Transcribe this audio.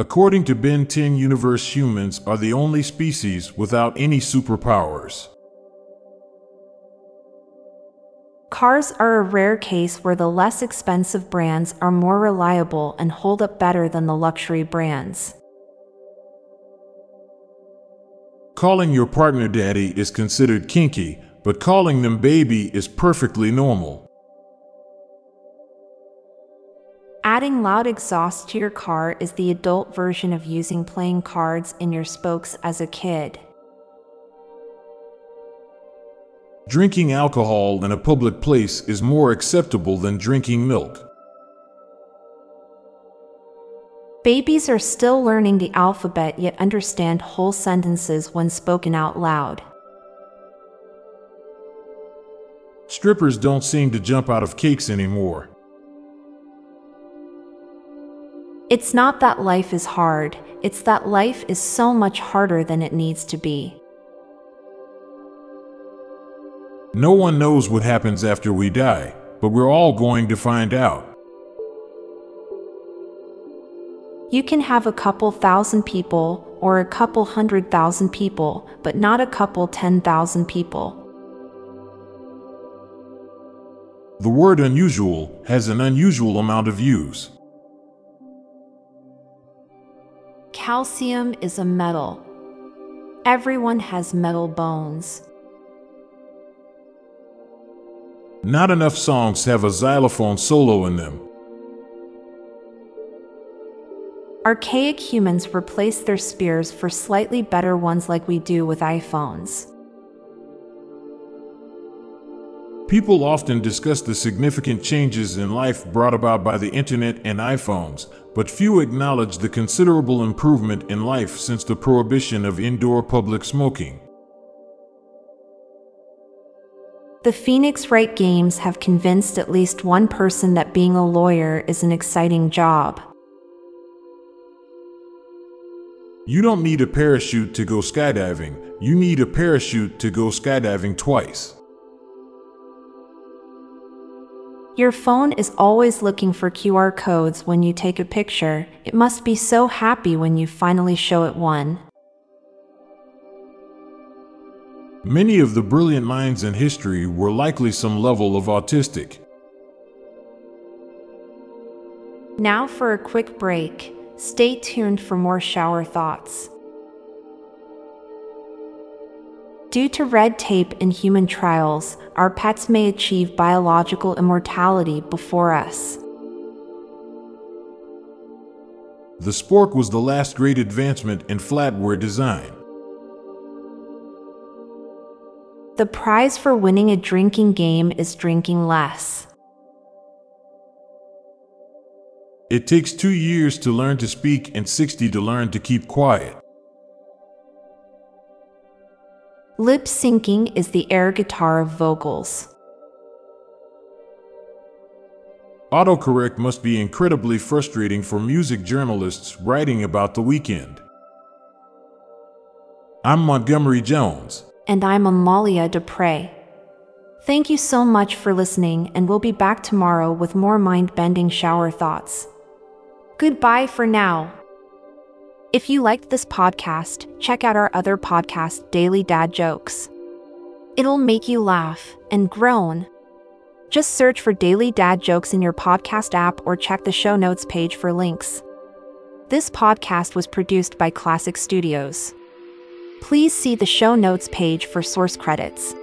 According to Ben 10 Universe, humans are the only species without any superpowers. Cars are a rare case where the less expensive brands are more reliable and hold up better than the luxury brands. Calling your partner daddy is considered kinky, but calling them baby is perfectly normal. Adding loud exhaust to your car is the adult version of using playing cards in your spokes as a kid. Drinking alcohol in a public place is more acceptable than drinking milk. Babies are still learning the alphabet yet understand whole sentences when spoken out loud. Strippers don't seem to jump out of cakes anymore. It's not that life is hard, it's that life is so much harder than it needs to be. No one knows what happens after we die, but we're all going to find out. You can have a couple thousand people or a couple hundred thousand people, but not a couple ten thousand people. The word unusual has an unusual amount of use. Calcium is a metal. Everyone has metal bones. Not enough songs have a xylophone solo in them. Archaic humans replaced their spears for slightly better ones like we do with iPhones. People often discuss the significant changes in life brought about by the internet and iPhones, but few acknowledge the considerable improvement in life since the prohibition of indoor public smoking. The Phoenix Wright Games have convinced at least one person that being a lawyer is an exciting job. You don't need a parachute to go skydiving, you need a parachute to go skydiving twice. Your phone is always looking for QR codes when you take a picture. It must be so happy when you finally show it one. Many of the brilliant minds in history were likely some level of autistic. Now for a quick break. Stay tuned for more shower thoughts. Due to red tape in human trials, our pets may achieve biological immortality before us. The spork was the last great advancement in flatware design. The prize for winning a drinking game is drinking less. It takes two years to learn to speak and 60 to learn to keep quiet. Lip syncing is the air guitar of vocals. Autocorrect must be incredibly frustrating for music journalists writing about the Weeknd. I'm Montgomery Jones. And I'm Amalia Dupre. Thank you so much for listening, and we'll be back tomorrow with more mind bending shower thoughts. Goodbye for now. If you liked this podcast, check out our other podcast, Daily Dad Jokes. It'll make you laugh and groan. Just search for Daily Dad Jokes in your podcast app or check the show notes page for links. This podcast was produced by Klassic Studios. Please see the show notes page for source credits.